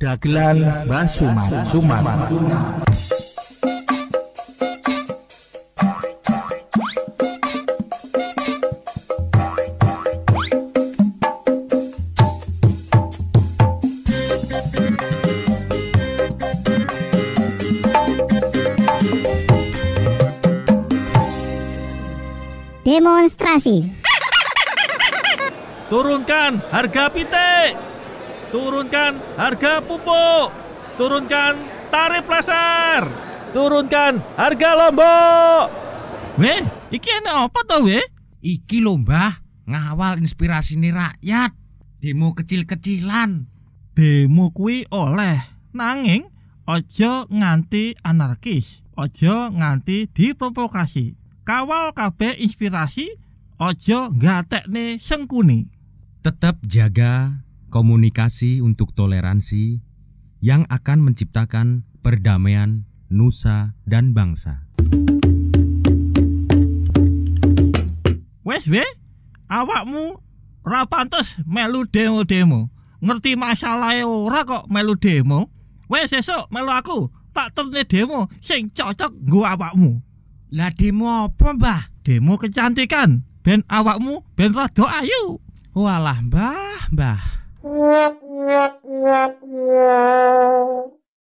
Dagelan Mbah Suman. Suman. Demonstrasi. Turunkan harga pitik. Turunkan harga pupuk. Turunkan tarif pasar. Turunkan harga lombok. Weh, iki enak apa tau weh? Iki lho mbah, ngawal inspirasi nih rakyat. Demo kecil-kecilan. Demo kuwi oleh nanging ojo nganti anarkis. Ojo nganti diprovokasi. Kawal kabeh inspirasi ojo gatekne sengkuni. Tetap jaga komunikasi untuk toleransi yang akan menciptakan perdamaian nusa dan bangsa. Wes we, awakmu ora pantes melu demo-demo. Ngerti masalahe ora kok melu demo. Wes esuk melu aku, tak terne demo sing cocok nggo awakmu. Lah demo apa mbah? Demo kecantikan, ben awakmu ben rada ayu. Walah mbah, mbah. Thank you.